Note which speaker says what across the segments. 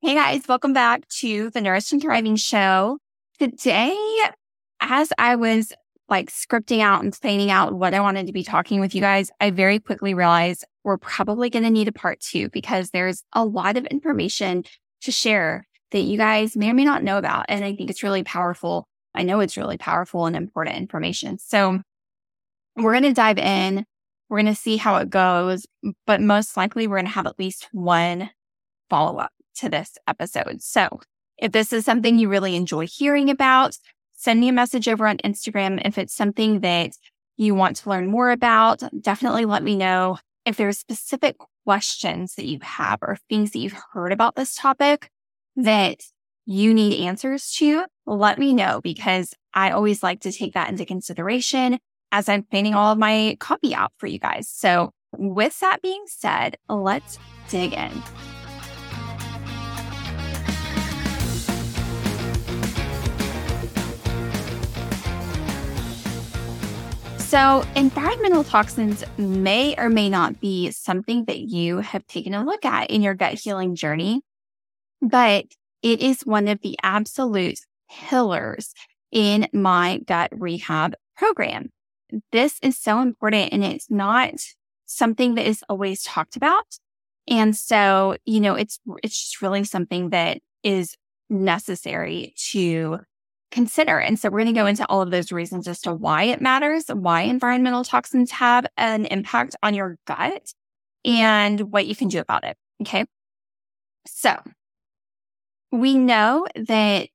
Speaker 1: Hey guys, welcome back to the Nourished and Thriving Show. Today, as I was like scripting out and planning out what I wanted to be talking with you guys, I very quickly realized we're probably going to need a part two because there's a lot of information to share that you guys may or may not know about. And I think it's really powerful. I know it's really powerful and important information. So we're going to dive in. We're going to see how it goes, but most likely we're going to have at least one follow up to this episode. So if this is something you really enjoy hearing about, send me a message over on Instagram. If it's something that you want to learn more about, definitely let me know. If there's specific questions that you have or things that you've heard about this topic that you need answers to, let me know because I always like to take that into consideration as I'm planning all of my copy out for you guys. So with that being said, let's dig in. So, environmental toxins may or may not be something that you have taken a look at in your gut healing journey, but it is one of the absolute pillars in my gut rehab program. This is so important and it's not something that is always talked about. And so, you know, it's, it's just really something that is necessary to consider. And so we're going to go into all of those reasons as to why it matters, why environmental toxins have an impact on your gut and what you can do about it. Okay. So we know that,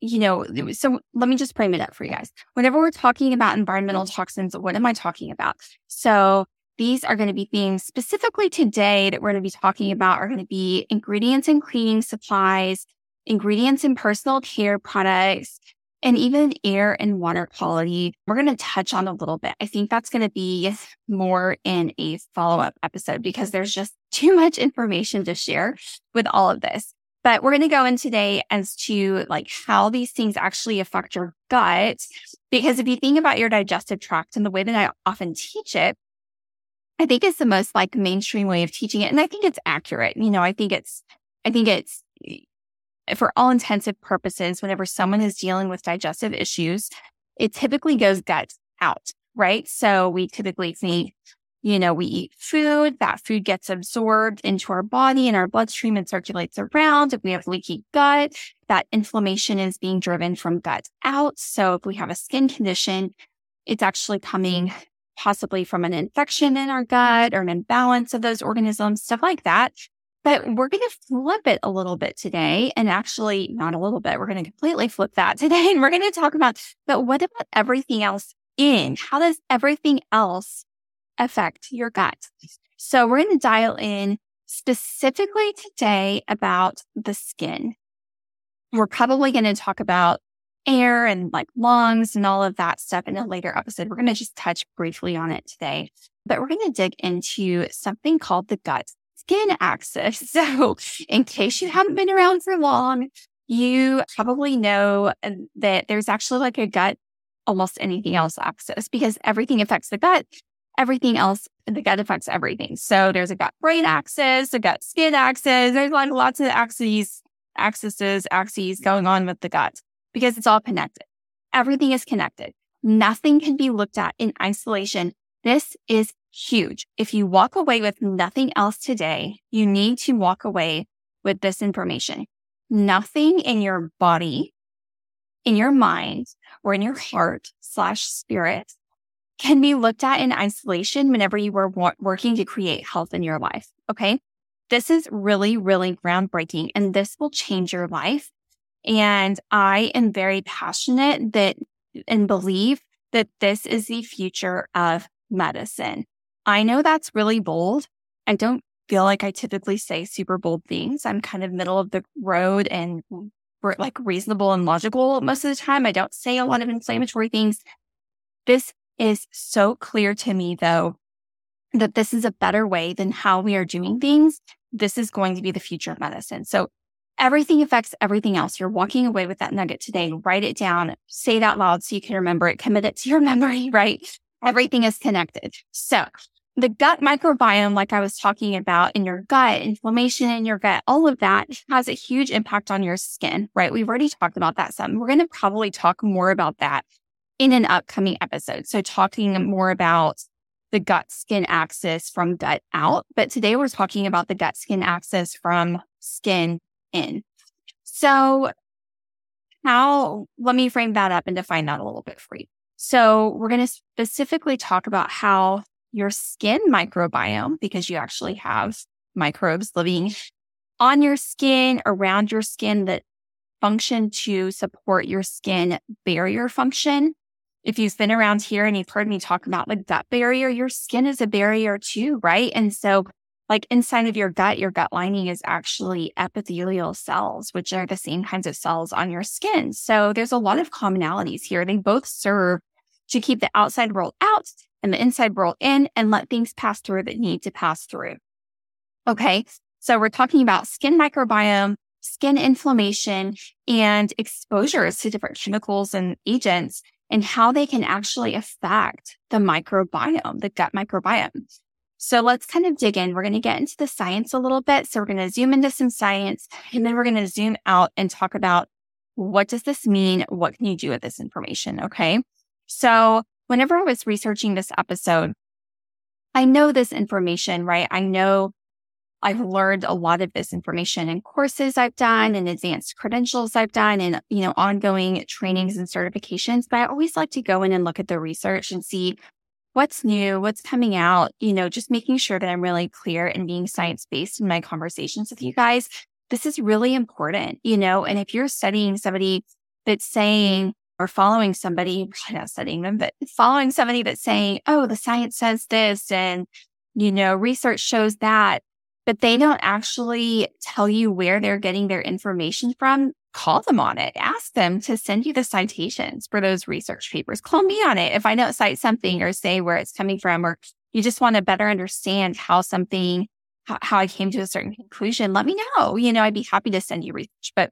Speaker 1: you know, so let me just frame it up for you guys. Whenever we're talking about environmental mm-hmm. toxins, what am I talking about? So these are going to be things specifically today that we're going to be talking about are going to be ingredients in cleaning supplies, ingredients in personal care products, and even air and water quality. We're going to touch on a little bit. I think that's going to be more in a follow up episode because there's just too much information to share with all of this. But we're going to go in today as to like how these things actually affect your gut. Because if you think about your digestive tract and the way that I often teach it, I think it's the most like mainstream way of teaching it. And I think it's accurate. You know, I think it's, I think it's for all intensive purposes, whenever someone is dealing with digestive issues, it typically goes gut out, right? So we typically think, you know, we eat food, that food gets absorbed into our body and our bloodstream and circulates around. If we have leaky gut, that inflammation is being driven from gut out. So if we have a skin condition, it's actually coming possibly from an infection in our gut or an imbalance of those organisms, stuff like that. But we're going to flip it a little bit today and actually not a little bit. We're going to completely flip that today. And we're going to talk about, but what about everything else in? How does everything else affect your gut? So we're going to dial in specifically today about the skin. We're probably going to talk about air and like lungs and all of that stuff in a later episode. We're going to just touch briefly on it today, but we're going to dig into something called the gut skin axis. So, in case you haven't been around for long, you probably know uh, that there's actually like a gut, almost anything else axis because everything affects the gut. Everything else, the gut affects everything. So there's a gut brain axis, a gut skin axis. There's like lots of axes, axes, axes going on with the gut because it's all connected. Everything is connected. Nothing can be looked at in isolation. This is huge. If you walk away with nothing else today, you need to walk away with this information. Nothing in your body, in your mind, or in your heart slash spirit can be looked at in isolation whenever you are working to create health in your life. Okay. This is really, really groundbreaking and this will change your life. And I am very passionate that and believe that this is the future of medicine. I know that's really bold. I don't feel like I typically say super bold things. I'm kind of middle of the road and like reasonable and logical most of the time. I don't say a lot of inflammatory things. This is so clear to me though that this is a better way than how we are doing things. This is going to be the future of medicine. So everything affects everything else. You're walking away with that nugget today. Write it down, say it out loud so you can remember it, commit it to your memory, right? Everything is connected. So the gut microbiome, like I was talking about in your gut, inflammation in your gut, all of that has a huge impact on your skin, right? We've already talked about that some. We're going to probably talk more about that in an upcoming episode. So talking more about the gut skin axis from gut out. But today we're talking about the gut skin axis from skin in. So how, let me frame that up and define that a little bit for you. So we're going to specifically talk about how your skin microbiome, because you actually have microbes living on your skin, around your skin that function to support your skin barrier function. If you've been around here and you've heard me talk about like gut barrier, your skin is a barrier too, right? And so like inside of your gut, your gut lining is actually epithelial cells, which are the same kinds of cells on your skin. So there's a lot of commonalities here. They both serve to keep the outside world out and the inside world in and let things pass through that need to pass through. Okay. So we're talking about skin microbiome, skin inflammation and exposures to different chemicals and agents and how they can actually affect the microbiome, the gut microbiome. So let's kind of dig in. We're going to get into the science a little bit. So we're going to zoom into some science and then we're going to zoom out and talk about what does this mean? What can you do with this information? Okay. So whenever I was researching this episode, I know this information, right? I know I've learned a lot of this information in courses I've done and advanced credentials I've done and, you know, ongoing trainings and certifications. But I always like to go in and look at the research and see what's new, what's coming out, you know, just making sure that I'm really clear and being science based in my conversations with you guys. This is really important, you know, and if you're studying somebody that's saying, or following somebody, not studying them, but following somebody that's saying, oh, the science says this and, you know, research shows that, but they don't actually tell you where they're getting their information from, call them on it. Ask them to send you the citations for those research papers. Call me on it if I don't cite something or say where it's coming from, or you just want to better understand how something, how, I came to a certain conclusion. Let me know. You know, I'd be happy to send you research. But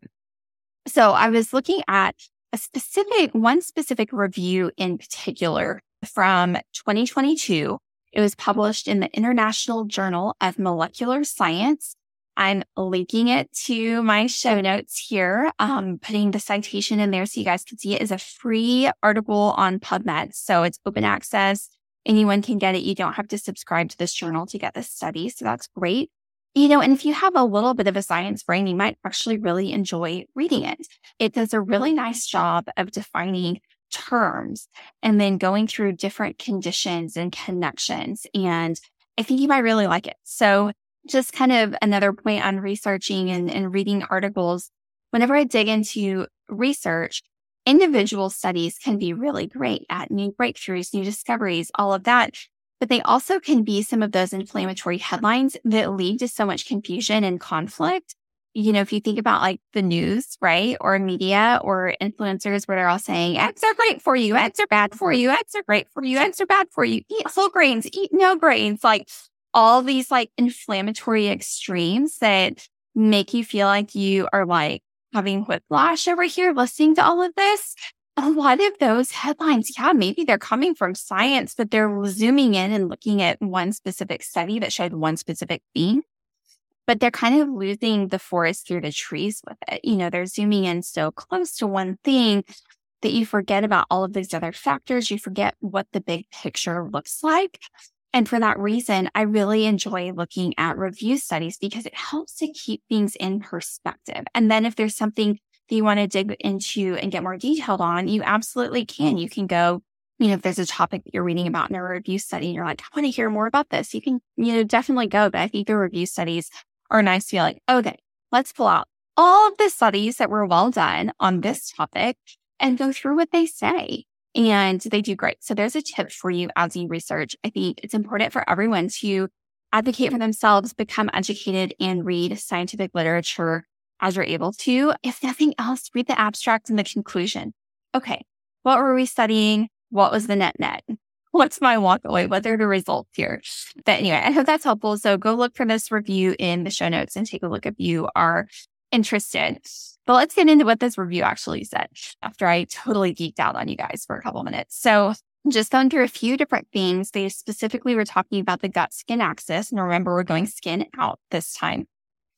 Speaker 1: so I was looking at a specific, one specific review in particular from 2022. It was published in the International Journal of Molecular Science. I'm linking it to my show notes here, um, putting the citation in there so you guys can see it is a free article on PubMed. So it's open access. Anyone can get it. You don't have to subscribe to this journal to get this study. So that's great. You know, and if you have a little bit of a science brain, you might actually really enjoy reading it. It does a really nice job of defining terms and then going through different conditions and connections. And I think you might really like it. So just kind of another point on researching and, and reading articles. Whenever I dig into research, individual studies can be really great at new breakthroughs, new discoveries, all of that but they also can be some of those inflammatory headlines that lead to so much confusion and conflict. You know, if you think about like the news, right? Or media or influencers where they're all saying eggs are great for you, eggs are bad for you, eggs are great for you, eggs are bad for you, eat whole grains, eat no grains, like all these like inflammatory extremes that make you feel like you are like having whiplash over here listening to all of this a lot of those headlines, yeah, maybe they're coming from science, but they're zooming in and looking at one specific study that showed one specific thing. But they're kind of losing the forest through the trees with it. You know, they're zooming in so close to one thing that you forget about all of these other factors. You forget what the big picture looks like. And for that reason, I really enjoy looking at review studies because it helps to keep things in perspective. And then if there's something that you want to dig into and get more detailed on, you absolutely can. You can go, you know, if there's a topic that you're reading about in a review study and you're like, I want to hear more about this, you can, you know, definitely go. But I think the review studies are nice to be like, okay, let's pull out all of the studies that were well done on this topic and go through what they say. And they do great. So there's a tip for you as you research. I think it's important for everyone to advocate for themselves, become educated and read scientific literature as you're able to. If nothing else, read the abstract and the conclusion. Okay. What were we studying? What was the net net? What's my walk away? What are the results here? But anyway, I hope that's helpful. So go look for this review in the show notes and take a look if you are interested. But let's get into what this review actually said after I totally geeked out on you guys for a couple minutes. So just going through a few different things. They specifically were talking about the gut skin axis. And remember, we're going skin out this time.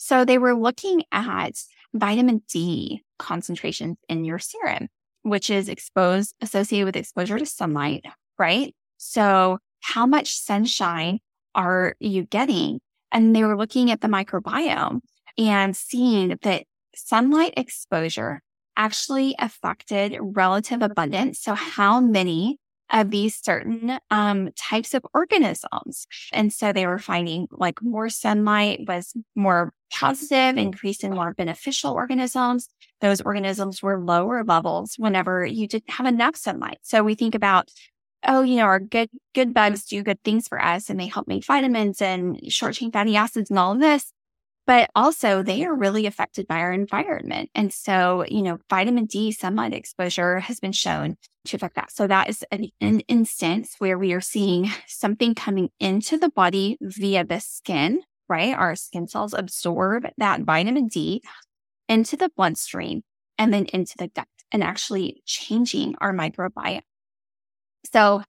Speaker 1: So they were looking at vitamin D concentrations in your serum, which is exposed, associated with exposure to sunlight, right? So how much sunshine are you getting? And they were looking at the microbiome and seeing that sunlight exposure actually affected relative abundance. So how many of these certain um, types of organisms. And so they were finding like more sunlight was more positive, increase in more beneficial organisms. Those organisms were lower levels whenever you didn't have enough sunlight. So we think about, oh, you know, our good, good bugs do good things for us and they help make vitamins and short chain fatty acids and all of this but also they are really affected by our environment. And so, you know, vitamin D sunlight exposure has been shown to affect that. So that is an, an instance where we are seeing something coming into the body via the skin, right? Our skin cells absorb that vitamin D into the bloodstream and then into the gut and actually changing our microbiome. So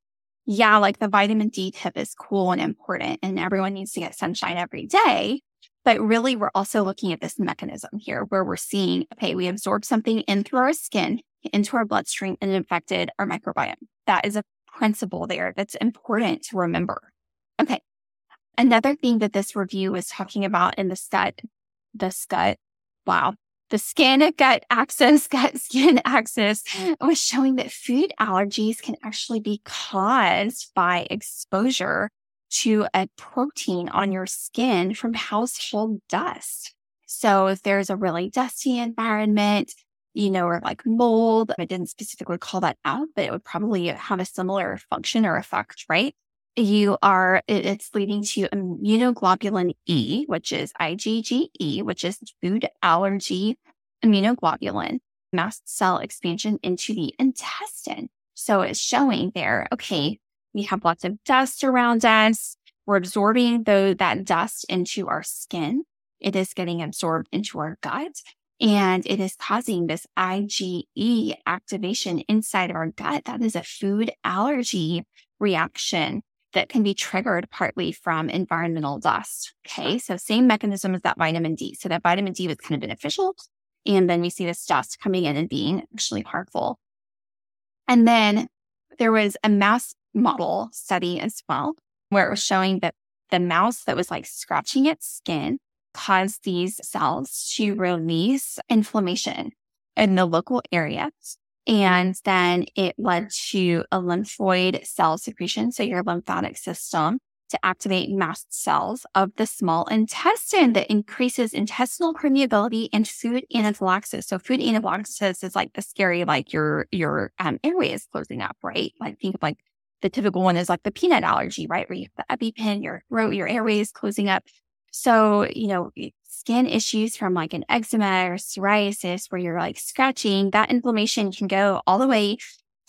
Speaker 1: yeah, like the vitamin D tip is cool and important and everyone needs to get sunshine every day. But really, we're also looking at this mechanism here where we're seeing, okay, we absorb something in through our skin, into our bloodstream, and infected our microbiome. That is a principle there that's important to remember. Okay. Another thing that this review was talking about in the gut, the gut, wow, the skin gut axis, gut skin axis was showing that food allergies can actually be caused by exposure to a protein on your skin from household dust. So if there's a really dusty environment, you know, or like mold, I didn't specifically call that out, but it would probably have a similar function or effect, right? You are, it's leading to immunoglobulin E, which is IgE, which is food allergy immunoglobulin, mast cell expansion into the intestine. So it's showing there, okay, we have lots of dust around us. We're absorbing though that dust into our skin. It is getting absorbed into our gut and it is causing this IgE activation inside of our gut. That is a food allergy reaction that can be triggered partly from environmental dust. Okay. So same mechanism as that vitamin D. So that vitamin D was kind of beneficial. And then we see this dust coming in and being actually harmful. And then there was a mouse model study as well, where it was showing that the mouse that was like scratching its skin caused these cells to release inflammation in the local area. And then it led to a lymphoid cell secretion. So your lymphatic system to activate mast cells of the small intestine that increases intestinal permeability and food anaphylaxis. So food anaphylaxis is like the scary, like your, your um, airway is closing up, right? Like think of like the typical one is like the peanut allergy, right? Where you have the EpiPen, your throat, your airways closing up. So, you know, skin issues from like an eczema or psoriasis where you're like scratching, that inflammation can go all the way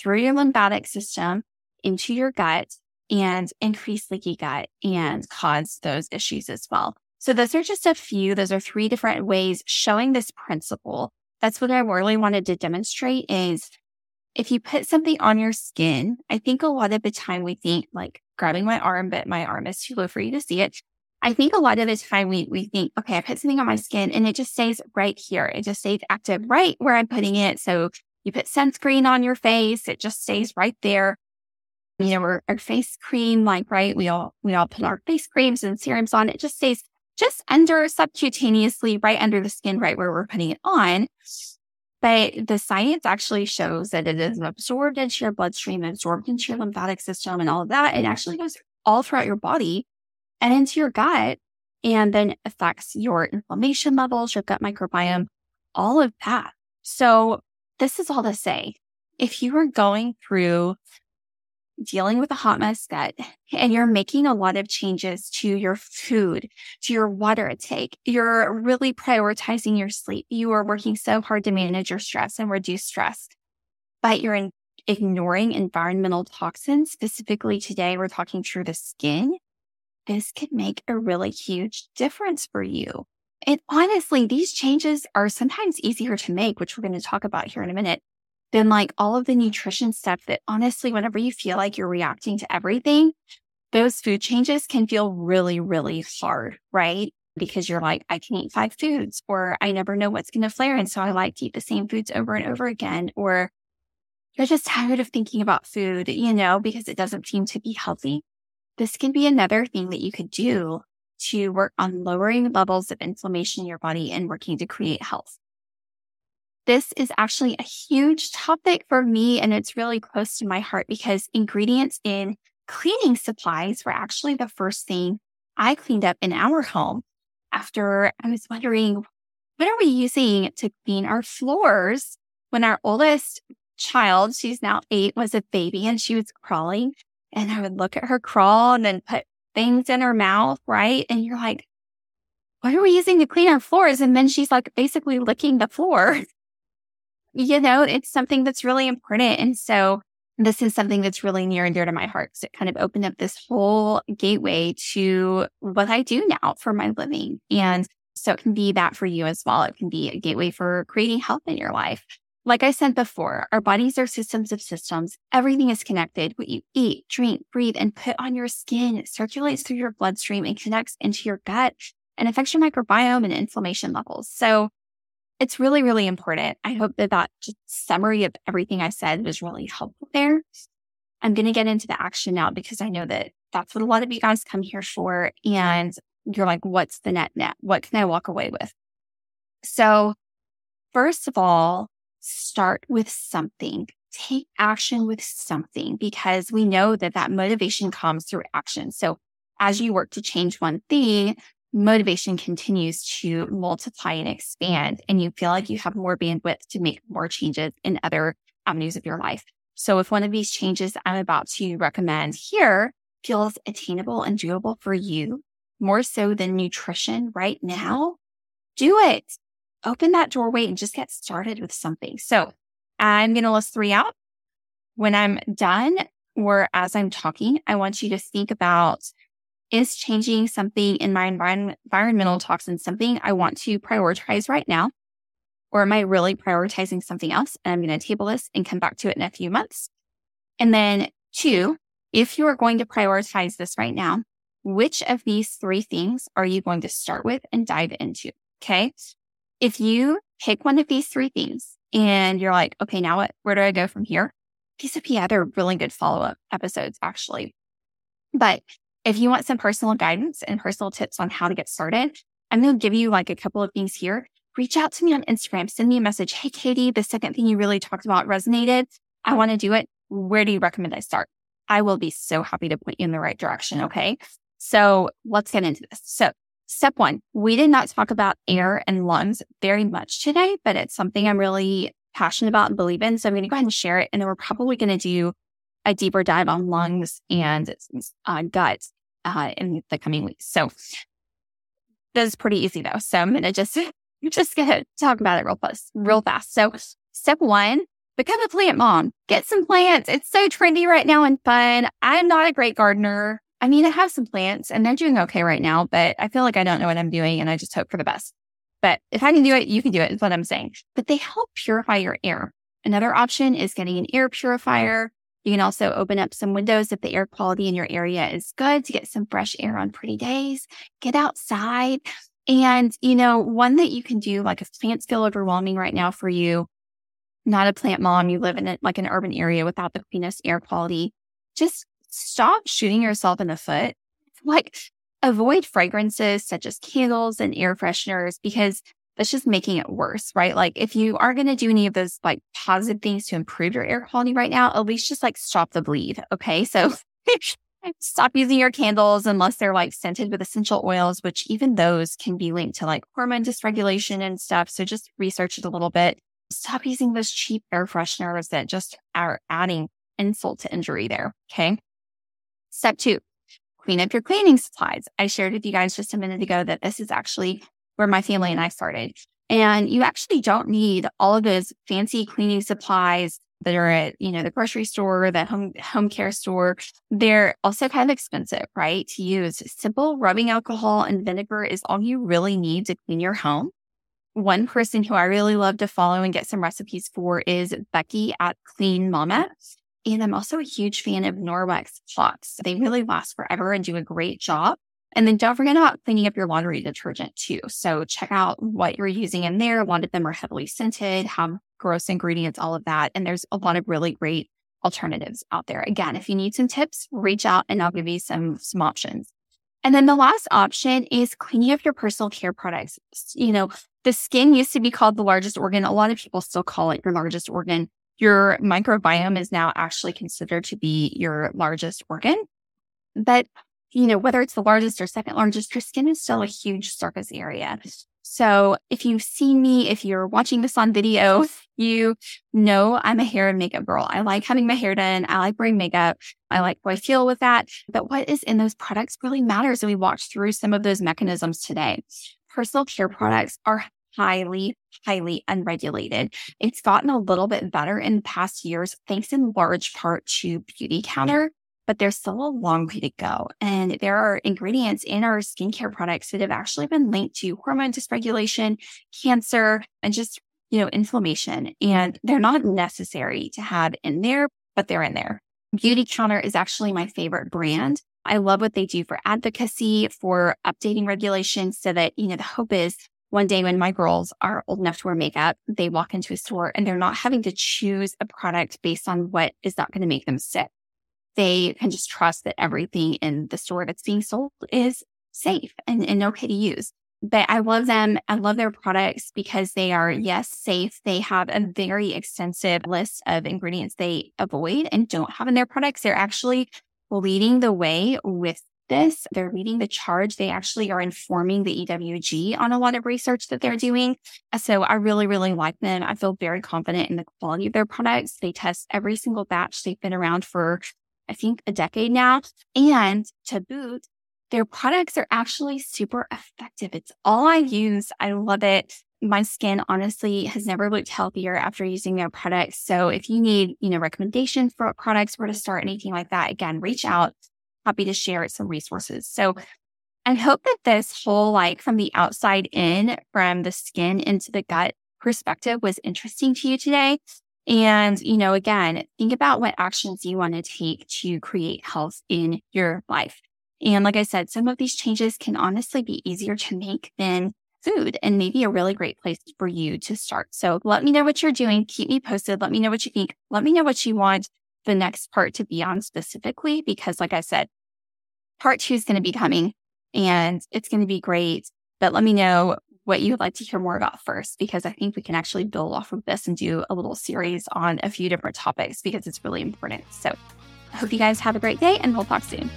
Speaker 1: through your lymphatic system into your gut and increase leaky gut and cause those issues as well. So those are just a few. Those are three different ways showing this principle. That's what I really wanted to demonstrate is if you put something on your skin, I think a lot of the time we think like grabbing my arm, but my arm is too low for you to see it. I think a lot of the time we, we think, okay, I put something on my skin and it just stays right here. It just stays active right where I'm putting it. So you put sunscreen on your face, it just stays right there. You know, our, our face cream, like, right. We all, we all put our face creams and serums on. It just stays just under subcutaneously, right under the skin, right where we're putting it on. But the science actually shows that it is absorbed into your bloodstream, absorbed into your lymphatic system and all of that. It actually goes all throughout your body and into your gut and then affects your inflammation levels, your gut microbiome, all of that. So this is all to say, if you are going through dealing with a hot mess gut and you're making a lot of changes to your food, to your water intake, you're really prioritizing your sleep. You are working so hard to manage your stress and reduce stress, but you're in, ignoring environmental toxins. Specifically today, we're talking through the skin. This could make a really huge difference for you. And honestly, these changes are sometimes easier to make, which we're going to talk about here in a minute then like all of the nutrition stuff that honestly, whenever you feel like you're reacting to everything, those food changes can feel really, really hard, right? Because you're like, I can eat five foods, or I never know what's going to flare. And so I like to eat the same foods over and over again, or you're just tired of thinking about food, you know, because it doesn't seem to be healthy. This can be another thing that you could do to work on lowering levels of inflammation in your body and working to create health. This is actually a huge topic for me, and it's really close to my heart because ingredients in cleaning supplies were actually the first thing I cleaned up in our home after I was wondering what are we using to clean our floors when our oldest child, she's now eight, was a baby and she was crawling. And I would look at her crawl and then put things in her mouth, right? And you're like, what are we using to clean our floors? And then she's like basically licking the floor. you know, it's something that's really important. And so this is something that's really near and dear to my heart because it kind of opened up this whole gateway to what I do now for my living. And so it can be that for you as well. It can be a gateway for creating health in your life. Like I said before, our bodies are systems of systems. Everything is connected. What you eat, drink, breathe, and put on your skin circulates through your bloodstream and connects into your gut and affects your microbiome and inflammation levels. So it's really, really important. I hope that that summary of everything I said was really helpful there. I'm going to get into the action now because I know that that's what a lot of you guys come here for. And you're like, what's the net net? What can I walk away with? So first of all, start with something. Take action with something because we know that that motivation comes through action. So as you work to change one thing, motivation continues to multiply and expand and you feel like you have more bandwidth to make more changes in other avenues of your life. So if one of these changes I'm about to recommend here feels attainable and doable for you, more so than nutrition right now, do it. Open that doorway and just get started with something. So I'm going to list three out. When I'm done or as I'm talking, I want you to think about is changing something in my environment, environmental toxins something I want to prioritize right now? Or am I really prioritizing something else? And I'm going to table this and come back to it in a few months. And then two, if you are going to prioritize this right now, which of these three things are you going to start with and dive into? Okay. If you pick one of these three things and you're like, okay, now what, where do I go from here? Be other really good follow up episodes, actually. But if you want some personal guidance and personal tips on how to get started, I'm going to give you like a couple of things here. Reach out to me on Instagram, send me a message. Hey, Katie, the second thing you really talked about resonated. I want to do it. Where do you recommend I start? I will be so happy to point you in the right direction. Okay. So let's get into this. So step one, we did not talk about air and lungs very much today, but it's something I'm really passionate about and believe in. So I'm going to go ahead and share it. And then we're probably going to do a deeper dive on lungs and uh, gut uh, in the coming weeks. So this is pretty easy though. So I'm going to just, just gonna talk about it real fast, real fast. So step one, become a plant mom, get some plants. It's so trendy right now and fun. I'm not a great gardener. I mean, I have some plants and they're doing okay right now, but I feel like I don't know what I'm doing and I just hope for the best. But if I can do it, you can do it, is what I'm saying. But they help purify your air. Another option is getting an air purifier. You can also open up some windows if the air quality in your area is good to get some fresh air on pretty days. Get outside. And, you know, one that you can do, like if plants feel overwhelming right now for you, not a plant mom, you live in a, like an urban area without the cleanest air quality, just stop shooting yourself in the foot. Like avoid fragrances such as candles and air fresheners because that's just making it worse, right? Like if you are going to do any of those like positive things to improve your air quality right now, at least just like stop the bleed. Okay. So stop using your candles unless they're like scented with essential oils, which even those can be linked to like hormone dysregulation and stuff. So just research it a little bit. Stop using those cheap air fresheners that just are adding insult to injury there. Okay. Step two, clean up your cleaning supplies. I shared with you guys just a minute ago that this is actually where my family and I started. And you actually don't need all of those fancy cleaning supplies that are at, you know, the grocery store, the home, home care store. They're also kind of expensive, right? To use simple rubbing alcohol and vinegar is all you really need to clean your home. One person who I really love to follow and get some recipes for is Becky at Clean Mama. And I'm also a huge fan of Norwex cloths. They really last forever and do a great job. And then don't forget about cleaning up your laundry detergent too. So check out what you're using in there. A lot of them are heavily scented, have gross ingredients, all of that. And there's a lot of really great alternatives out there. Again, if you need some tips, reach out and I'll give you some, some options. And then the last option is cleaning up your personal care products. You know, the skin used to be called the largest organ. A lot of people still call it your largest organ. Your microbiome is now actually considered to be your largest organ. But, you know, whether it's the largest or second largest, your skin is still a huge surface area. So if you've seen me, if you're watching this on video, you know I'm a hair and makeup girl. I like having my hair done. I like wearing makeup. I like how I feel with that. But what is in those products really matters. And we walked through some of those mechanisms today. Personal care products are highly, highly unregulated. It's gotten a little bit better in the past years, thanks in large part to Beautycounter but there's still a long way to go. And there are ingredients in our skincare products that have actually been linked to hormone dysregulation, cancer, and just, you know, inflammation. And they're not necessary to have in there, but they're in there. Beautycounter is actually my favorite brand. I love what they do for advocacy, for updating regulations so that, you know, the hope is one day when my girls are old enough to wear makeup, they walk into a store and they're not having to choose a product based on what is not going to make them sick they can just trust that everything in the store that's being sold is safe and, and okay to use. But I love them. I love their products because they are, yes, safe. They have a very extensive list of ingredients they avoid and don't have in their products. They're actually leading the way with this. They're leading the charge. They actually are informing the EWG on a lot of research that they're doing. So I really, really like them. I feel very confident in the quality of their products. They test every single batch. They've been around for I think a decade now. And to boot, their products are actually super effective. It's all I use. I love it. My skin honestly has never looked healthier after using their products. So if you need, you know, recommendations for products, where to start, anything like that, again, reach out. Happy to share some resources. So I hope that this whole like from the outside in, from the skin into the gut perspective was interesting to you today. And, you know, again, think about what actions you want to take to create health in your life. And like I said, some of these changes can honestly be easier to make than food and maybe a really great place for you to start. So let me know what you're doing. Keep me posted. Let me know what you think. Let me know what you want the next part to be on specifically, because like I said, part two is going to be coming and it's going to be great. But let me know what you would like to hear more about first, because I think we can actually build off of this and do a little series on a few different topics because it's really important. So I hope you guys have a great day and we'll talk soon.